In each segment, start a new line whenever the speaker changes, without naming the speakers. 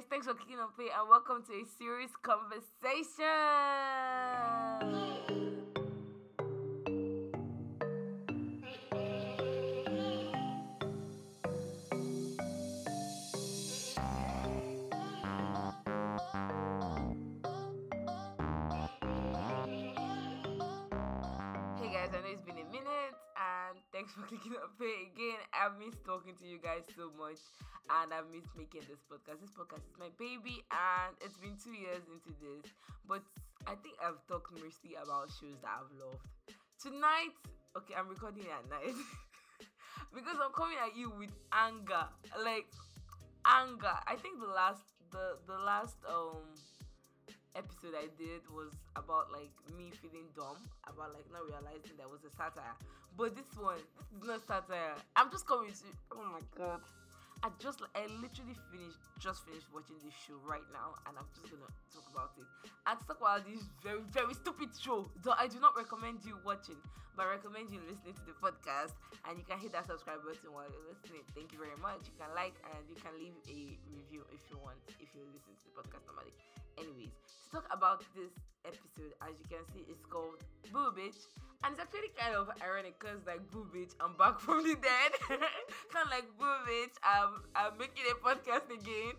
guys, thanks for clicking on play and welcome to a series conversation. Thanks for clicking on play again. I've missed talking to you guys so much and I've missed making this podcast. This podcast is my baby and it's been two years into this, but I think I've talked mostly about shows that I've loved. Tonight, okay, I'm recording at night because I'm coming at you with anger, like anger. I think the last the the last um episode I did was about like me feeling dumb about like not realizing there was a satire. But this one, this is not satire. I'm just coming to oh my god. I just I literally finished just finished watching this show right now and I'm just gonna talk about it. And talk about this very, very stupid show that I do not recommend you watching, but I recommend you listening to the podcast and you can hit that subscribe button while you're listening. Thank you very much. You can like and you can leave a review if you want, if you listen to the podcast normally. Anyways, to talk about this episode, as you can see, it's called Boo Bitch. And it's actually kind of ironic because like Boo Bitch, I'm back from the dead. kind of like Boo Bitch, I'm, I'm making a podcast again.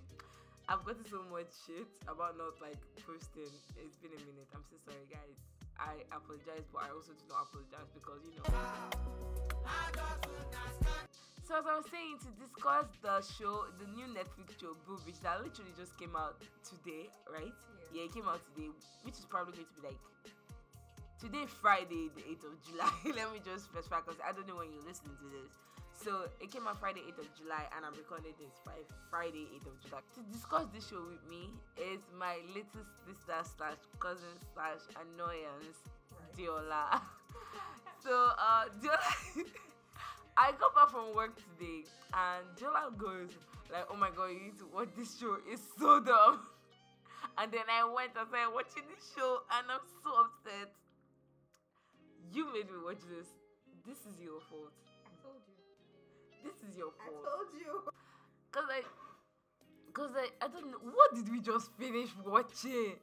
I've gotten so much shit about not like posting. It's been a minute. I'm so sorry, guys. I apologize, but I also do not apologize because you know. So as I was saying, to discuss the show, the new Netflix show Boo that literally just came out today, right?
Yeah.
Yeah, it came out today, which is probably going to be like today, Friday, the 8th of July. Let me just specify because I don't know when you're listening to this. So it came out Friday, 8th of July, and I'm recording this Fri- Friday, 8th of July. To discuss this show with me is my little sister slash cousin slash annoyance,
Right.
Diola. so uh Diola I got back from work today and Diola goes like, oh my god, you need to watch this show. It's so dumb. And then I went and started watching this show and I'm so upset. You made me watch this. This is your fault.
I told you.
This is your fault.
I told you.
Cause I, cause I, I don't know. What did we just finish watching?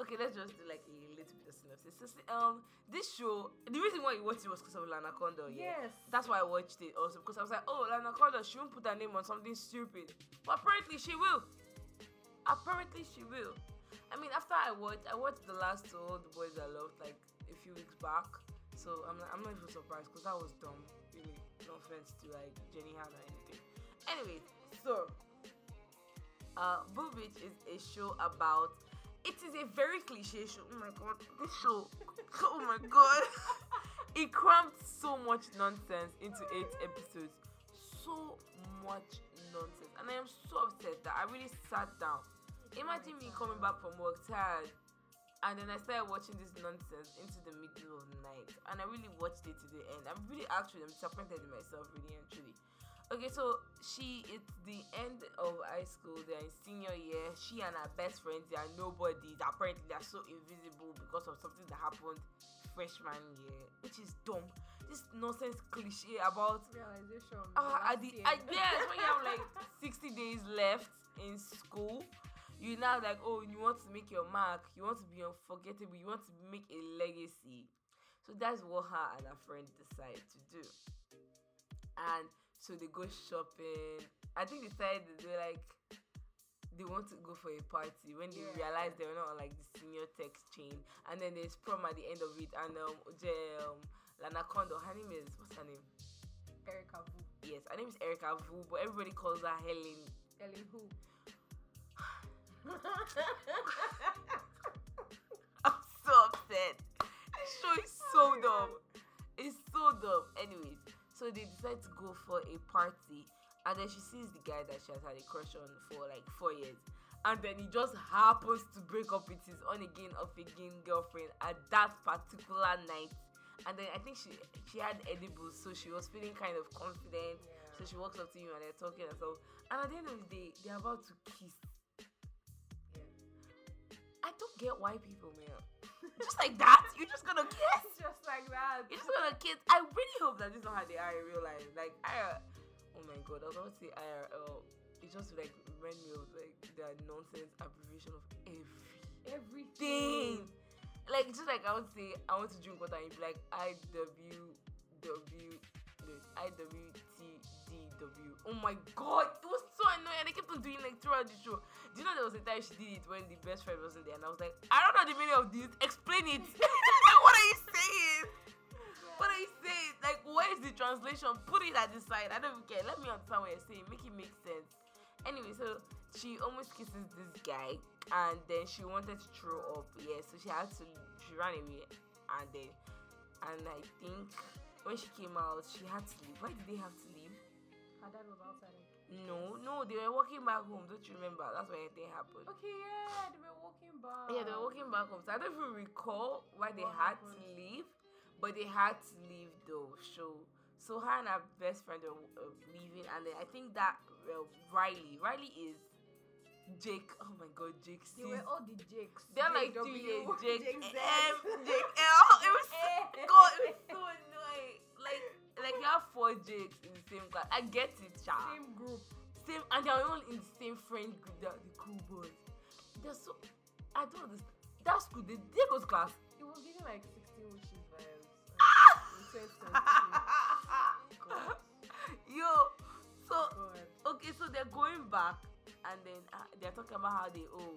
Okay, let's just do like a little bit of synopsis. So, um, this show, the reason why you watched it was because of Lana Condor. Yeah,
Yes.
that's why I watched it also because I was like, oh, Lana Condor, she won't put her name on something stupid, but apparently she will. Apparently she will. I mean, after I watched, I watched the last two, All the boys I loved, like a few weeks back. So I'm not, I'm not even surprised because that was dumb. Really, no offense to like Jenny Han or anything. Anyway, so uh, Boo Bitch is a show about. It is a very cliche show. Oh my god, this show. Oh my god, it crammed so much nonsense into eight episodes. So much nonsense, and I am so upset that I really sat down. Imagine me coming back from work tired, and then I started watching this nonsense into the middle of the night, and I really watched it to the end. I'm really actually I'm disappointed in myself, really and truly. Okay, so she it's the end of high school. They're in senior year. She and her best friends they are nobodies. Apparently, they're so invisible because of something that happened freshman year, which is dumb. This nonsense cliche about
Realization.
Ah, at the. I, yes, when you have like 60 days left in school, you now like, oh, you want to make your mark, you want to be unforgettable, you want to make a legacy. So that's what her and her friend decide to do. So they go shopping. I think they decided they're like they want to go for a party when they
Yeah.
realize they're not on like the senior text chain. And then there's prom at the end of it. And um, um Lana Condor, her name is what's her name?
Erica Vu.
Yes, her name is Erica Vu, but everybody calls her Helen.
Helen who?
I'm so upset. This show is so dumb. It's so dumb. Anyways, so they decide to go for a party, and then she sees the guy that she has had a crush on for like four years. And then he just happens to break up with his on again, off again girlfriend at that particular night. And then I think she she had edibles, so she was feeling kind of confident.
Yeah.
So she walks up to him and they're talking and so. And at the end of the day, they're about to kiss. I don't get why people, man. just like that, you're just gonna kiss.
Just like that.
You're just gonna kiss. I really hope that this is not how they are in real life. Like I, oh my god, I was about to say IRL. It just like remind me of like the nonsense abbreviation of every
Everything.
thing. Like just like I would say, I want to drink water, and you'd be like I W W no, I W T Oh my god, it was so annoying. They kept on doing like throughout the show. Do you know there was a time she did it when the best friend wasn't there, and I was like, I don't know the meaning of this. Explain it. what are you saying? What are you saying? Like, where is the translation? Put it at the side. I don't care. Let me understand what you're saying. Make it make sense. Anyway, so she almost kisses this guy, and then she wanted to throw up. Yeah, so she had to. She ran away, and then, and I think when she came out, she had to leave. Why did they have to
Her dad was outside.
No, no, they were walking back home. Don't you remember? That's why everything happened.
Okay, yeah, they were walking back.
Yeah, they were walking back home. So I don't even recall why they
What
had to leave, but they had to leave though. So, so her and her best friend were uh, leaving, and then I think that uh, Riley, Riley is Jake. Oh my God, Jake.
They were all the Jakes.
They're like doing a Jake,
Jake.
M, Jake L. It was so. God, it was so. Like, you have four Jakes in the same class. I get it, child
Same group.
same and they're all in the same friend group they're the cool boys they're so i don't understand that's good they, they go to class
It was giving like 16 wishes vibes.
Ah!
In 2022. God.
yo so
God.
okay so they're going back and then uh, they're talking about how they oh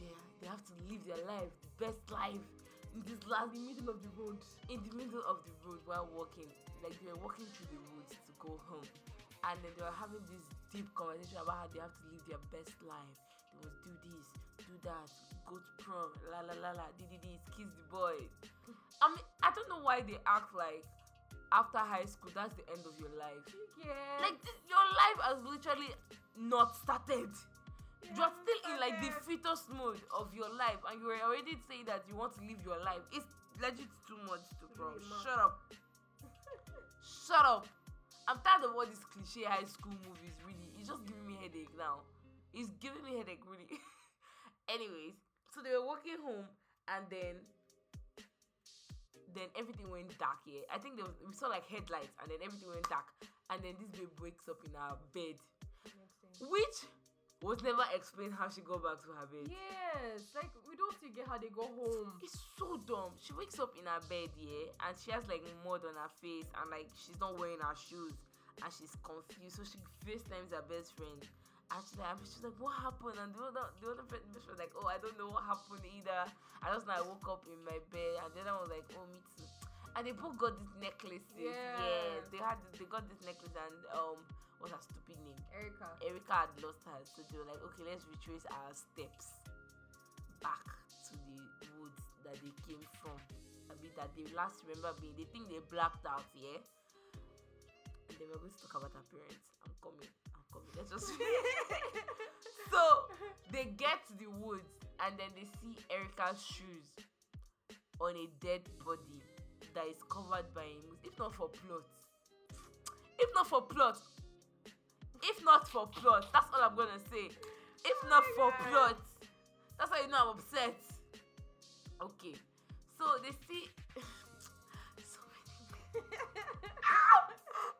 they they have to live their life the best life in this last
In the middle of the road.
in the middle of the road while walking like they were walking through the woods to go home and then they were having this deep conversation about how they have to live their best life. They must do this do that go to prom la la la la did this kiss the boys i mean i don't know why they act like after high school that's the end of your life.
Yeah.
like this, your life has literally not started. You're still in like the fetus mode of your life and you're already saying that you want to live your life. It's legit too much to prom. shut up shut up. I'm tired of all these cliche high school movies really. It's just giving me headache now. It's giving me headache really. Anyways so they were walking home and then then everything went dark yeah i think there was, we saw like headlights and then everything went dark. And then this babe wakes up in our bed. Which was never explained how she got back to her bed
Yes, like we don't still get how they go home.
It's so dumb. She wakes up in her bed, yeah, and she has like mud on her face, and like she's not wearing her shoes, and she's confused. So she FaceTimes her best friend, and she's like, she's like, what happened? And the other, the other friend, was like, oh, I don't know what happened either. I just I woke up in my bed, and the other one was like, oh, me too. And they both got these necklaces.
Yeah.
yeah they had, they got this necklace, and um, what's her stupid name?
Erica.
Erica had lost hers, so they were like, okay, let's retrace our steps back to the woods that they came from. I mean, that they last remember being. They think they blacked out, yeah. And they were going to talk about her parents. I'm coming. I'm coming. Let's just. so they get to the woods and then they see Erica's shoes on a dead body that is covered by moose. If not for plot, if not for plot, if not for plot, that's all I'm gonna say. If oh not for plot, that's why you know I'm upset. Okay, so they see so many.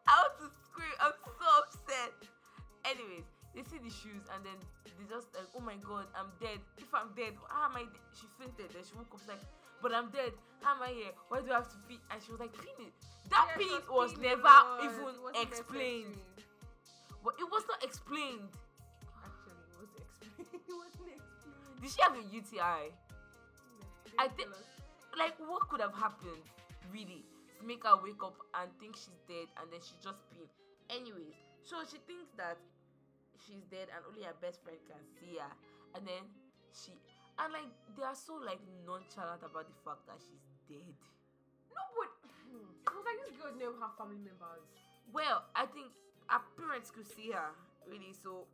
I want to scream. I'm so upset. Anyways, they see the shoes and then they just like, oh my god, I'm dead. If I'm dead, how am I? de-" She fainted. Then she woke up like, but I'm dead. How am I here? Why do I have to pee? And she was like, pee it. That
Yeah, it
was never even explained. But it was not explained.
Actually, it was explained. it wasn't explained.
Did she have a UTI? I think- Like, what could have happened, really, to make her wake up and think she's dead and then she just peed? Anyways, so she thinks that she's dead and only her best friend can see her. And then she, and like, they are so like nonchalant about the fact that she's dead.
No, but it was like this girl didn't have family members.
Well, I think her parents could see her, really, so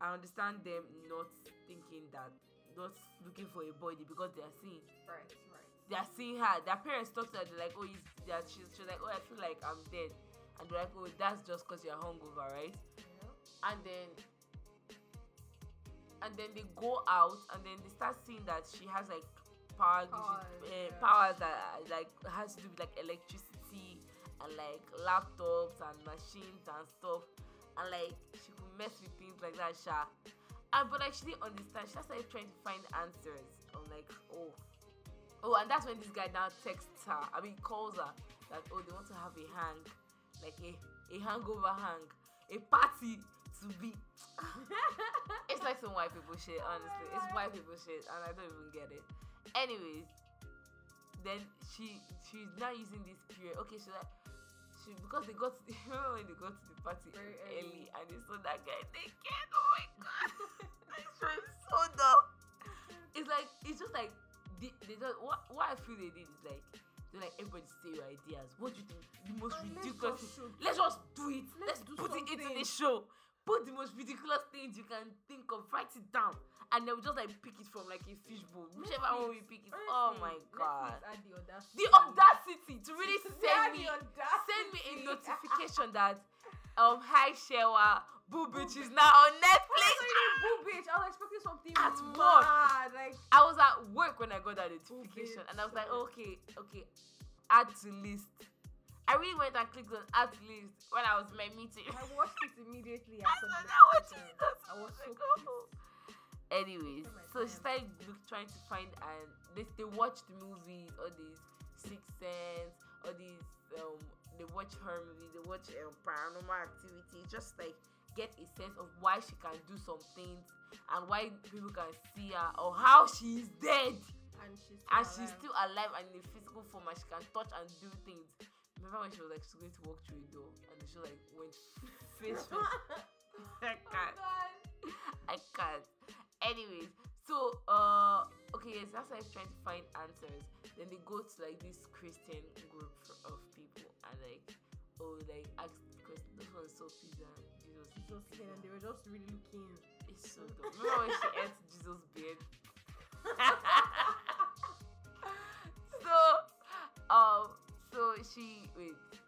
I understand them not thinking that, not looking for a body because they are seeing.
Right, right.
they are seeing her. Their parents talk to her. They're like, oh, he's, they're, she's, she's like, oh, I feel like I'm dead. And they're like, oh, that's just because you're hungover, right? And then, and then they go out, and then they start seeing that she has like power,
Powers,
uh, powers that like has to do with like electricity and like laptops and machines and stuff, and like she could mess with things like that, sha. and but like she didn't understand. She started trying to find answers. I'm like, oh, oh, and that's when this guy now texts her. I mean, calls her that oh they want to have a hang, like a a hangover hang, a party to be. it's like some white people shit. Honestly, it's white oh people shit, and I don't even get it. Anyways, then she she's now using this period. Okay, she's like. She, because they got to the, remember when they got to the party
Very
early,
early.
and they saw that guy naked. Oh my god, this is so dumb. It's like it's just like they, they just what what I feel they did is like they're like everybody say your ideas. What do you think the most
And let's
ridiculous?
just
Let's just do it. Let's,
Let's do
put it into the show. Put the most ridiculous things you can think of. Write it down, and then we just like pick it from like a fishbowl. Whichever one we pick it. Oh my god.
The audacity.
The audacity to really send me send me a notification that um hi Sewa Boo Bitch is now on Netflix.
Boo bitch. I was expecting something
At work.
Like
I was at work when I got that notification and I was like, okay, okay, add to list. I really went and clicked on add to list when I was in my meeting.
I watched it immediately.
I
the
not watching it. I
I was so
like,
pissed.
oh. Anyways,
Oh
so she started look, trying to find and they, they watch the movies, all these Six Sense, all these um they watch her movies, they watch um, paranormal activity, just like get a sense of why she can do some things and why people can see her or how she's dead
And she's still
and she's still alive and in a physical form and she can touch and do things. Remember when she was like going to walk through a door and she like went face first. I
Oh
can't.
God.
I can't. Anyways, so uh okay, yes, that's why I'm trying to find answers. Then they go to like this Christian group of people and like oh like ask because this one so pizza Jesus. eat pizza.
and they were just really looking.
It's so dumb. Remember when she ate Jesus' beard? so um so she wait.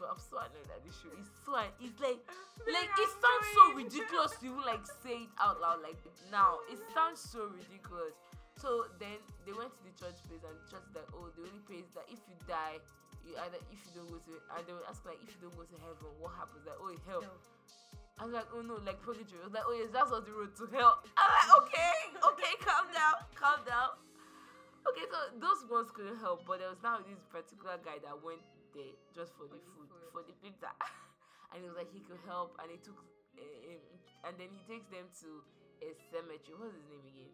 But I'm so annoyed at this show. It's so it's like like it sounds so ridiculous to even like say it out loud like now. It sounds so ridiculous. So then they went to the church place and the church is like, oh, the only place that if you die, you either if you don't go to and they will ask like if you don't go to heaven, what happens? Like, oh hell.
Hell.
I was like, oh no, like purgatory. I was like, oh yes, that's not the road to hell. I'm like, okay, okay, calm down, calm down. Okay, so those ones couldn't help, but there was now this particular guy that went there just for the
the
food,
food.
for the pizza, and he was like he could help, and he took, uh, and then he takes them to a cemetery. What's his name again?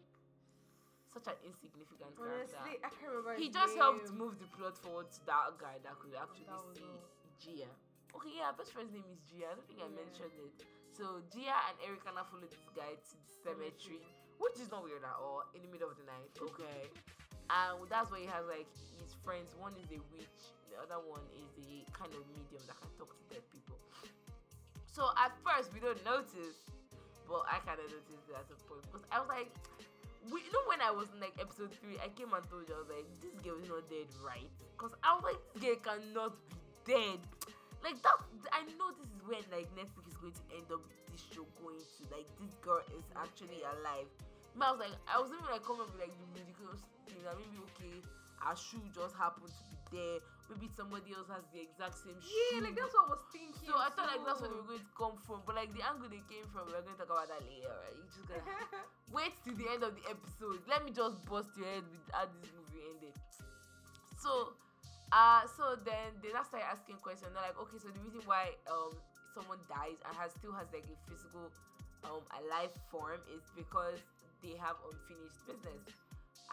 Such an insignificant character.
Honestly, I can't remember.
He just
name.
helped move the plot forward to that guy that could actually
That
see
all.
Gia. Okay, yeah, best friend's name is Gia. I don't think I mentioned it. So Gia and Erica now follow this guy to the cemetery, which is not weird at all. In the middle of the night, okay. And that's why he has like his friends. One is a witch, the other one is a kind of medium that can talk to dead people. So at first we don't notice, but I kind of noticed it at a point because I was like, we, you know, when I was in like episode three, I came and told you I was like, this girl is not dead, right? Because I was like, this girl cannot be dead. Like that, I know this is when like Netflix is going to end up this show going to like this girl is actually alive. But I was like, I was even like coming up with like the ridiculous thing that maybe okay, our shoe just happened to be there. Maybe somebody else has the exact same shoe.
Yeah, like that's what I was thinking.
So I thought like that's where they were going to come from, but like the angle they came from, we're going to talk about that later. Right? You just gonna wait till the end of the episode. Let me just bust your head with how this movie ended. So, uh, so then they now started asking questions. They're like, okay, so the reason why um someone dies and has still has like a physical um alive form is because they have unfinished business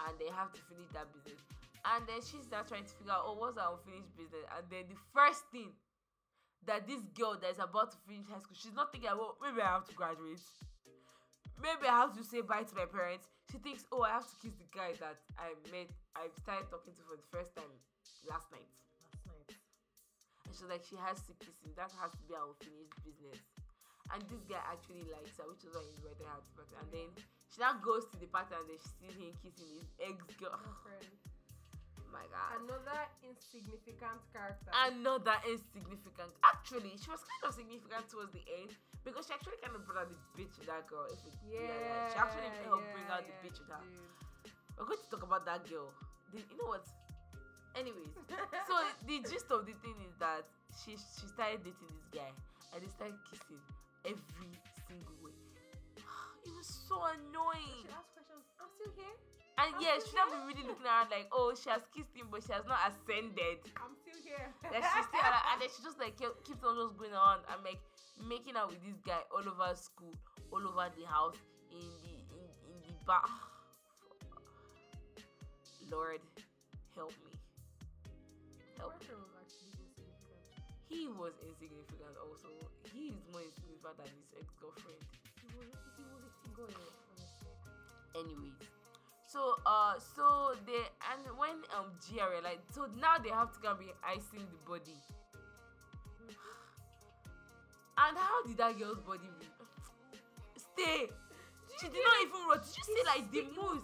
and they have to finish that business. And then she's now trying to figure out, oh, what's that unfinished business? And then the first thing that this girl that is about to finish high school, she's not thinking about maybe I have to graduate. Maybe I have to say bye to my parents. She thinks, oh, I have to kiss the guy that I met, I started talking to for the first time last night.
Last night.
And she's like, she has to kiss him. That has to be our unfinished business. And this guy actually likes her, which is why he invited her to party. And then she now goes to the party and then she sees him kissing his ex girl.
My
god.
Another insignificant character.
Another insignificant. Actually, she was kind of significant towards the end because she actually kind of brought out the bitch in that girl. If it,
yeah,
she actually helped
yeah,
bring out the bitch in her.
dude.
We're going to talk about that girl. The, you know what? Anyways, so the gist of the thing is that she she started dating this guy and they started kissing every single way. Just so annoying.
She asked questions. I'm still here.
And
I'm
yeah, she should have been really looking around like, oh, she has kissed him, but she has not ascended.
I'm still here.
Like she's still and then she just like kept, keeps on just going around and like making out with this guy all over school, all over the house, in the in, in the bar. Lord, help me. Help me.
Boyfriend was actually insignificant.
He was insignificant also. He is more insignificant than his ex-girlfriend.
He was, he was a figure, yeah, honestly.
anyways. So uh so they and when um Gia like so now they have to come be icing the body. And how did that girl's body be? Stay. She did not even rot did you see like the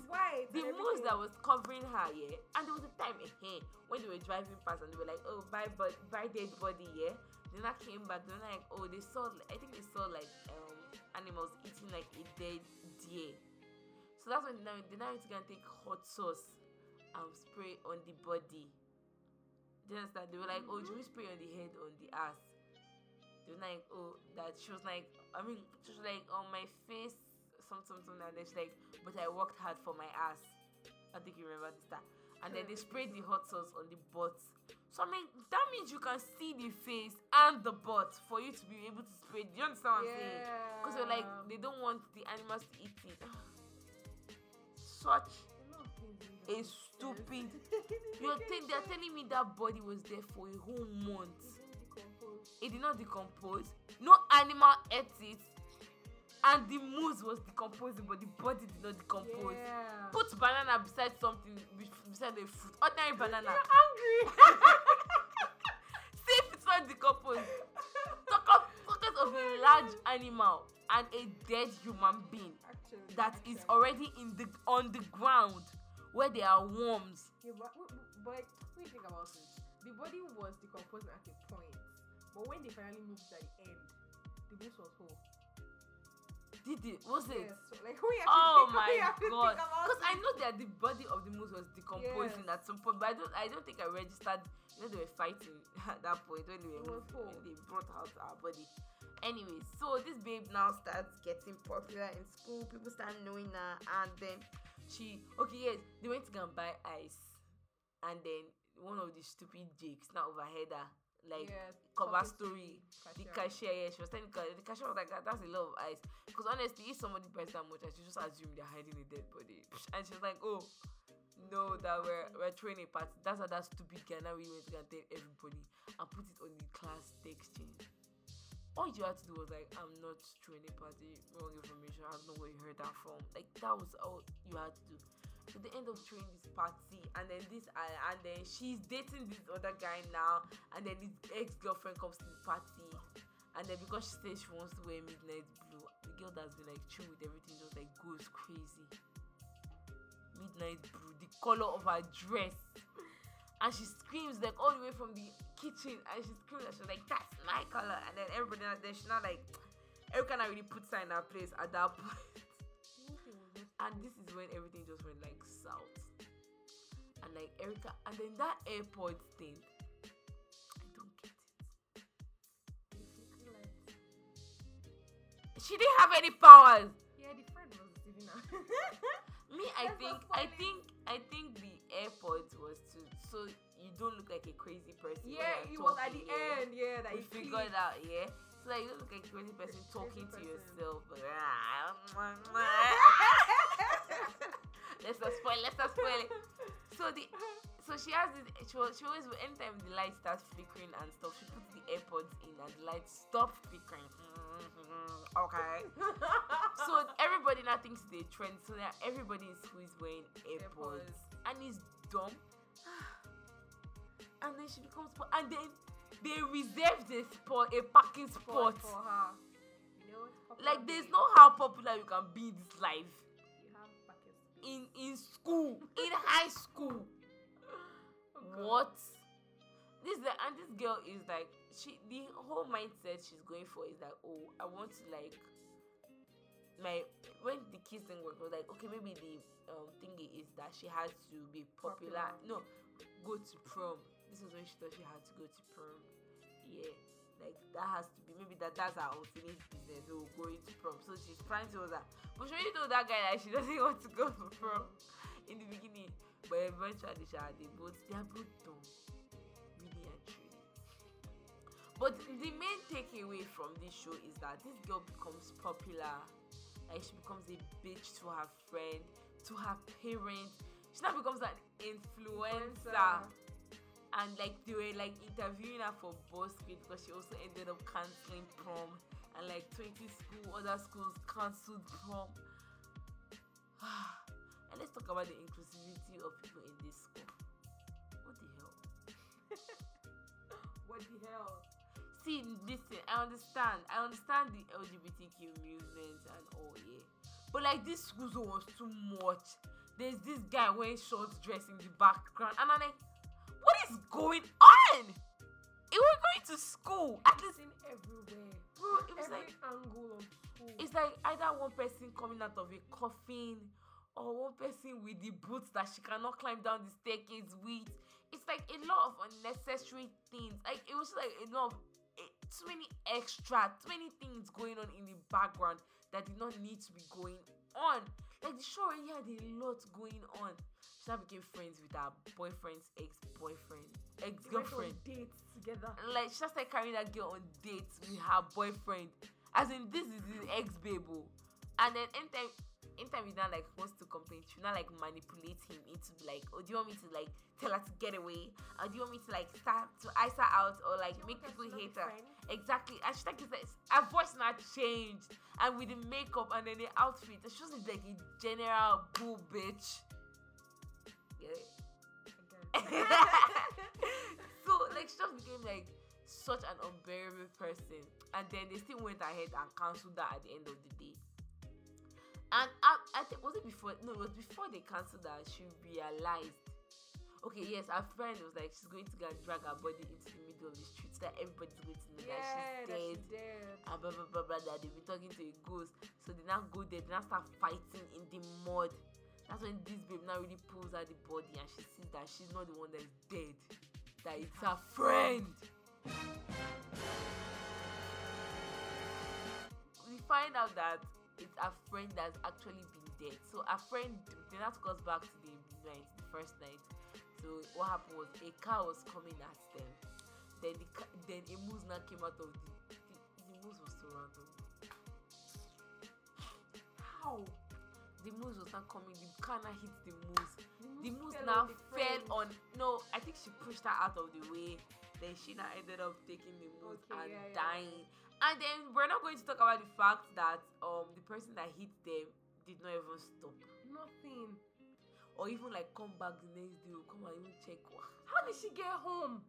Why?
the moose that was covering her yeah? And there was a time eh, when they were driving past and they were like oh bye but bye dead body yeah? Then I came back then like oh they saw I think they saw like um animals eating like a dead deer. So that's when they now they now need to go and take hot sauce and spray on the body. Do you understand? They were like oh mm-hmm. should we spray on the head on the ass? They were like oh that she was like I mean she was like on my face something something and then she's like but I worked hard for my ass. I think you remember this that. And then they sprayed the hot sauce on the butt so I mean that means you can see the face and the butt for you to be able to spray. Do you understand what I'm saying? Because they're like they don't want the animals to eat it. Such a stupid. You're t- they're telling me that body was there for a whole month. It did not decompose. No animal ate it and the mousse was decomposing but the body did not decompose
Yeah.
put banana beside something be- beside a fruit ordinary banana
You're angry.
see if it's not decomposed talk of focus of a large animal and a dead human being
Actually.
that is
actually.
already in the on the ground where there are worms
Yeah, but, but, when you think about it, the body was decomposing at a point, but when they finally moved at the end, the moose was whole.
Did it was it
Yes, so like
Oh
actually think,
my
when you actually
god! Because I know that the body of the moose was decomposing
Yes.
at some point, but I don't. I don't think I registered. You know they were fighting at that point when they were when they brought out our body. Anyway, so this babe now starts getting popular in school. People start knowing her, and then she okay yes they went to go and buy ice, and then one of the stupid jakes now overheard her like
yes,
cover story. The
cashier.
yeah, she was telling the cashier, was like, "Ah, that's a lot of ice. Because honestly, if somebody buys that much ice, you just assume they're hiding a dead body. And she's like, oh, no, that we're, we're throwing a party. That's how that stupid now we went to and tell everybody and put it on the class text chain. All you had to do was like, I'm not throwing a party, wrong information, I don't know where you heard that from. Like, that was all you had to do. So they end up throwing this party, and then this, uh, and then she's dating this other guy now, and then his ex-girlfriend comes to the party, and then because she says she wants to wear midnight blue, the girl that's been like chill with everything just like goes crazy. Midnight blue, the color of her dress, and she screams like all the way from the kitchen, and she screams and she's like, "That's my color!" And then everybody, now- then she not like, Erica now really puts her in her place at that point.
Nothing was just
And this is when everything just went like south. And like Erica, and then that airport thing, I don't get it. She didn't have any powers.
Yeah, the friend was deceiving her.
Me, I think, I think, I think the airport was to so you don't look like a crazy person.
yeah, it was at the
yeah.
end. Yeah, that
We figured out, yeah. So like you don't look like a crazy person
Crazy
talking to
person.
yourself. But, let's not spoil. Let's not spoil it. So the so she has this she, al- she always anytime the light starts flickering and stuff she puts the airpods in and the light stops flickering mm-hmm, okay so everybody now thinks they trend so now everybody in school is wearing airpods,
Airpods.
and it's dumb and then she becomes po- and then they reserve the spot a parking spot
for her. You know,
like there's no how popular you can be in this life
You have buckets.
In in school in high school.
Oh,
what? This the and this girl is like she the whole mindset she's going for is like oh i want to like my when the kiss thing was like okay maybe the um thingy is that she has to be popular,
Popular.
no go to prom. This is when she thought she had to go to prom. Yeah like that has to be maybe that that's her unfinished business. So go into prom. So she's trying to that, but she already told that guy that she doesn't want to go for prom in the beginning. But eventually, she had they both they are both dumb, really and truly. But the main takeaway from this show is that this girl becomes popular. Like she becomes a bitch to her friend, to her parents. She now becomes an influencer. And like they were like interviewing her for BuzzFeed because she also ended up canceling prom. And like 20 school, other schools cancelled prom. and let's talk about the inclusivity of people in this school. What the hell?
what the hell?
See, listen, I understand. I understand the LGBTQ movement and all, yeah. But like this school was too much. There's this guy wearing short dress in the background, and I'm like, is going on? It was going to school. At least
in everywhere.
bro, it was
Every
like
angle of school.
it's like either one person coming out of a coffin or one person with the boots that she cannot climb down the staircase with. It's like a lot of unnecessary things. Like it was like a lot of too many extra, too many things going on in the background that did not need to be going on. Like the show already had a lot going on. She now became friends with her boyfriend's ex-boyfriend,
They went on
ex-girlfriend.
dates together.
And, like she just started carrying that girl on dates with her boyfriend. As in this is his ex babe. oh. And then anytime anytime he now like wants to complain, she now like manipulate him into like, oh do you want me to like tell her to get away? Or do you want me to like start to ice her out or like make people
not
hate her?
friends?
Exactly. And she like her voice now changed. And with the makeup and then the outfit, she just like a general boo bitch. Get it? So like she just became like such an unbearable person and then they still went ahead and cancelled that at the end of the day and I, I think was it before no it was before they cancelled that she realized okay yes her friend was like she's going to go and drag her body into the middle of the street so that everybody's going to know
yeah,
that she's
that
dead
dead.
and blah blah blah blah that they've been talking to a ghost. So they now go there, they now start fighting in the mud. That's when this babe now really pulls out the body and she sees that she's not the one that's dead. That it's her friend. We find out that it's a friend that's actually been dead. So a friend then that goes back to the night, the first night. So what happened was a car was coming at them. Then the ca- then a moose now came out of the the, the moose was so random.
How?
The moose was not coming. The car now hit the moose. The moose
fell
now fell on. No, I think she pushed her out of the way. Then she now ended up taking the moose
Okay,
and
yeah, yeah,
dying. And then we're not going to talk about the fact that um the person that hit them did not even stop.
Nothing.
Or even like come back the next day come and even check.
How did she get home?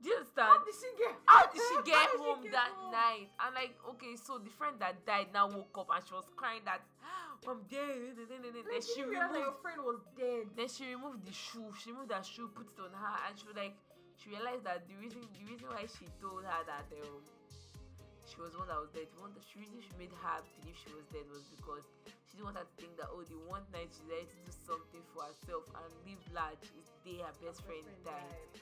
Do you understand?
How did she get?
How did she get
did
home
get
that
home?
night? And like, okay, so the friend that died now woke up and she was crying that I'm dead. Then
Like,
she
you realized
removed
your friend was dead.
then she removed the shoe. She removed that shoe, put it on her, and she was like, she realized that the reason the reason why she told her that um she was the one that was dead, the one that she reason she made her believe she was dead was because she didn't want her to think that oh the one night she decided to do something for herself and live large is the day her best friend died.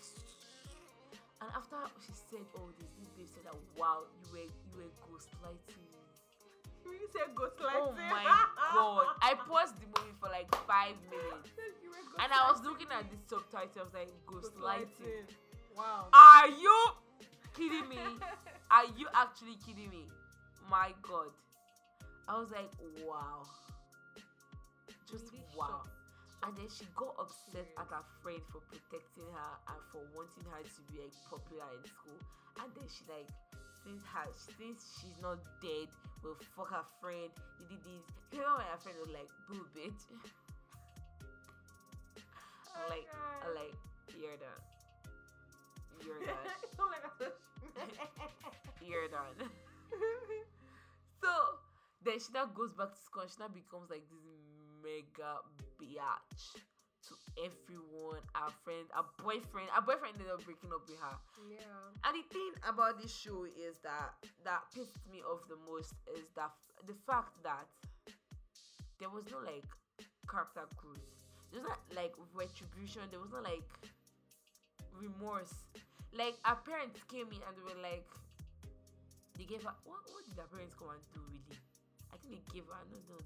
And after she said all this, this babe said that wow, you were you were ghostlighting me.
You really said ghost
Oh my god. I paused the movie for like five minutes. And I was looking at the subtitles like ghostlighting.
Wow.
Are you kidding me? Are you actually kidding me? My god. I was like, wow. Just
Really
wow.
shocked.
And then she got upset at her friend for protecting her and for wanting her to be like popular in school. And then she like since her since she's not dead, will fuck her friend. They did this. You know when her friend was like, boo bitch. I'm
Oh,
like. I'm like, you're done. You're done.
It's not like I said.
You're done. So then she now goes back to school and she now becomes like this mega biatch to everyone, our friend, our boyfriend. Our boyfriend ended up breaking up with her.
yeah.
And the thing about this show is that that pissed me off the most is that the fact that there was no like character growth. There was not like retribution. There was not like remorse. Like our parents came in and they were like, they gave her what, what did her parents come and do really? I think they gave her no no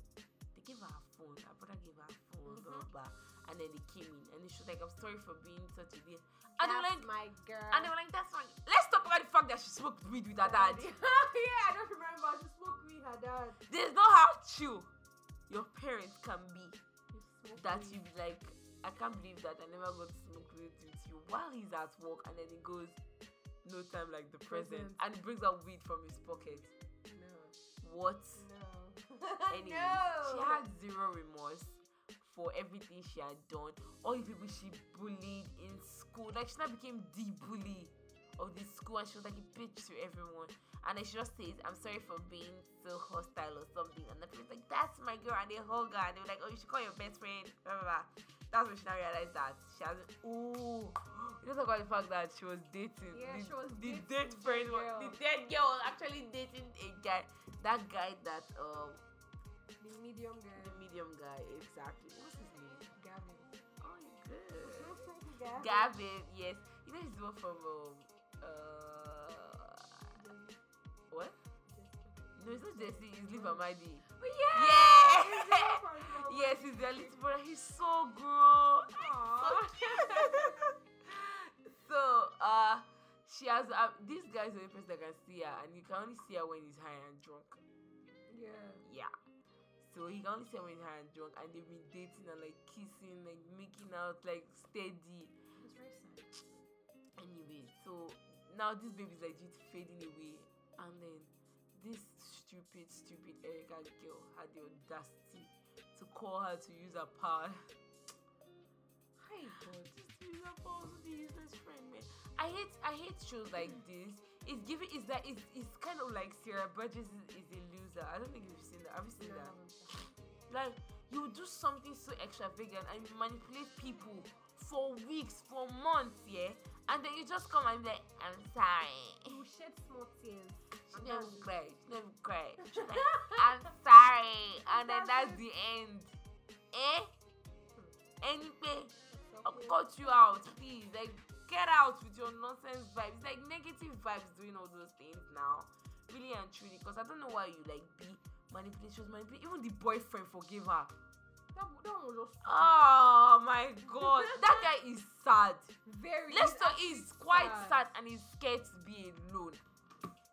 they gave her a phone. Her brother gave her a phone, blah, blah, mm-hmm. blah. And then they came in and she was like, I'm sorry for being such a deal. And they were like
my girl.
and they were like, that's fine. Let's talk about the fact that she smoked weed with her dad.
yeah, I don't remember. She smoked weed, with her dad.
There's no how chill your parents can be
You
that you be like, I can't believe that I never got to smoke weed with you while he's at work and then he goes no time like the present
Present.
and brings out weed from his pocket.
No.
What?
No. No.
she had zero remorse for everything she had done. All the people she bullied in school. Like she now became the bully of the school and she was like a bitch to everyone. And then she just says, I'm sorry for being so hostile or something. And the person's like, That's my girl. And they hug her and they were like, Oh, you should call your best friend. Blah, blah, blah. That's when she now realized that she hasn't. Ooh. You don't talk about the fact that she was dating.
Yeah,
the,
she was
the
dating
dead friend.
girl.
The dead girl was actually dating a guy. That guy that um
The medium
guy.
the
medium guy, exactly. What's his name?
Gavin.
Oh, good.
Gavin.
Gavin, yes. You know he's the one from um uh what? No, it's not Jesse. It's Liv Amadi.
Oh, yeah.
Yeah.
He's the one from Liverpool.
Yes, he's their little brother. He's so.
Aw.
so uh, she has uh, this guy's the only person that can see her, and you can only see her when he's high and drunk.
yeah.
Yeah. So he can only see her when he's high and drunk, and they've been dating and like kissing, like making out, like steady.
It's very sad.
Anyway, so now this baby's legit fading away, and then this stupid, stupid Erica girl had the audacity to call her to use her power. Hi God, just to use her power to the useless friend, man. I hate, I hate shows like this. It's giving, it's that, it's, it's kind of like Sierra Burgess is, is a loser. I don't think you've seen that. Have you seen
No,
that? Like you do something so extravagant and manipulate people for weeks, for months, yeah, and then you just come and be like, I'm sorry.
You shed small tears.
She
that's-
cried. She never cried. She's like, I'm sorry, and then
That's
the end. Eh? Anyway, I'll cut you out, please. Like, get out with your nonsense vibes. Like negative vibes doing all those things now. Really and truly, because I don't know why you like be manipulations, manipulate. Even the boyfriend forgave her.
That, that one was just
Oh my god, that guy is sad.
very.
Let's talk. He's quite sad and he's scared to be alone.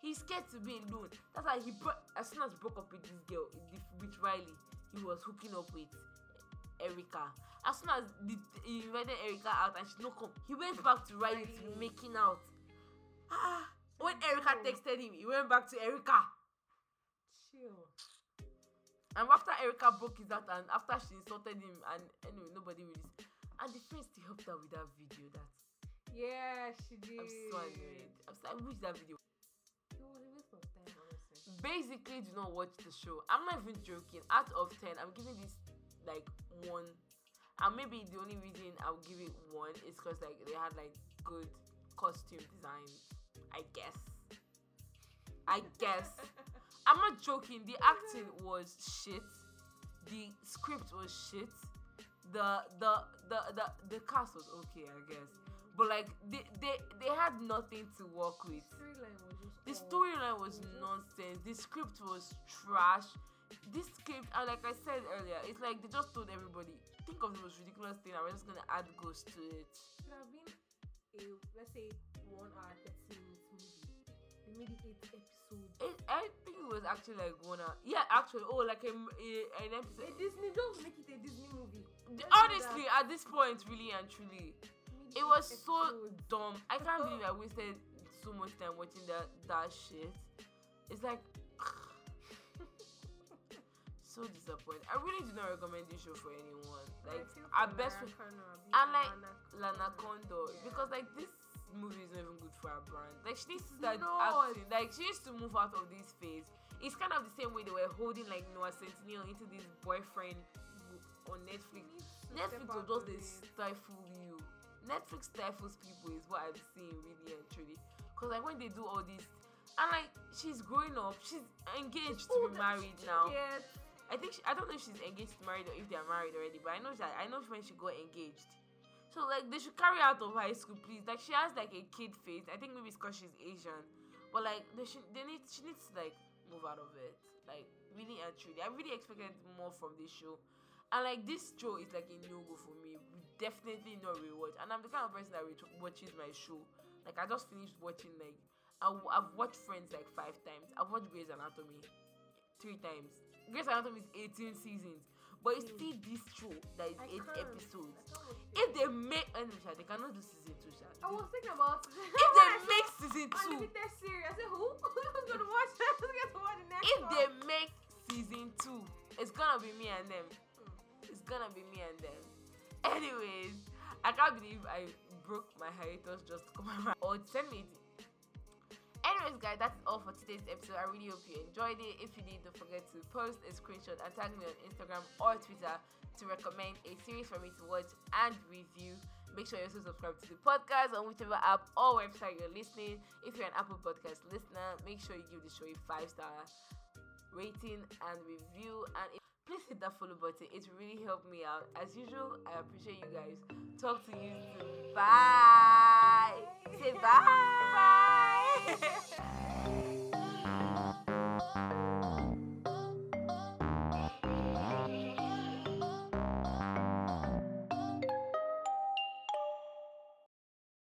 He's scared to be alone. That's why he bro- as soon as he broke up with this girl, with Riley, he was hooking up with Erica. As soon as the, he invited Erica out and she no come, he went back to Riley to be making out. Ah, when Erica texted him, he went back to Erica.
Chill.
And after Erica broke his heart and after she insulted him, and anyway, nobody really. And the friend still helped her with that video. That
Yeah, she did.
I'm so annoyed. I'm so, I wish that video.
It was a waste of time, honestly.
Basically, do not watch the show. I'm not even joking. Out of ten, I'm giving this like one. And maybe the only reason I'll give it one is because like they had like good costume design. I guess. I guess. I'm not joking. The acting was shit. The script was shit. The the the the, the cast was okay, I guess. But like they, they they had nothing to work with.
Storyline was.
The storyline was
just-
nonsense. The script was trash. This script, and like I said earlier, it's like they just told everybody, think of the most ridiculous thing, and we're just gonna add ghosts to it.
Should have been a let's say one hour thirty minutes movie. They made it eight episodes.
It I think it was actually like one hour. Yeah, actually, oh, like a, a an
A
episode.
Disney, don't make it a Disney movie.
Honestly, at this point, really and truly, it was
eight
so dumb. I can't believe I wasted so much time watching that that shit. It's like so disappointed. I really do not recommend this show for anyone. Like,
feel
our
for
best. And, like,
Lana.
Condor
Yeah.
because like this movie is not even good for her brand. Like she needs to start
not.
acting. Like she needs to move out of this phase. It's kind of the same way they were holding like Noah Centineo into this boyfriend on Netflix.
She needs to
Netflix will just
of
they
it.
stifle you. Netflix stifles people is what I'm seeing really and truly. Cause like when they do all this, and like she's growing up, she's engaged to be married now. I think she, I don't know if she's engaged to married or if they are married already, but I know that I know when she got engaged. So like they should carry out of high school, please. Like she has like a kid face. I think maybe it's because she's Asian, But like they should they need she needs to like move out of it. Like really and truly. I really expected more from this show. And like this show is like a no go for me. Definitely not rewatch. And I'm the kind of person that watches my show. Like I just finished watching like I, have watched Friends like five times. I've watched Grey's Anatomy three times. Grey's Anatomy is 18 seasons. But it's still this show that is
I
eight
can't.
episodes.
I can't watch
If they make any Sha, they cannot do season two, Sha.
I was thinking about
If they make season two,
unlimited series, I said who? Who's gonna watch that? Who's gonna watch the next
if
one?
they make season two, it's gonna be me and them. Hmm. It's gonna be me and them. Anyways, I can't believe I broke my hiatus just to come around. Or oh, send me. Anyways, guys, that's all for today's episode. I really hope you enjoyed it. If you did, don't forget to post a screenshot and tag me on Instagram or Twitter to recommend a series for me to watch and review. Make sure you also subscribe to the podcast on whichever app or website you're listening. If you're an Apple Podcast listener, make sure you give the show a five star rating and review. And if, please hit that follow button. It really helped me out. As usual, I appreciate you guys. Talk to you soon. Bye. Say bye. Bye.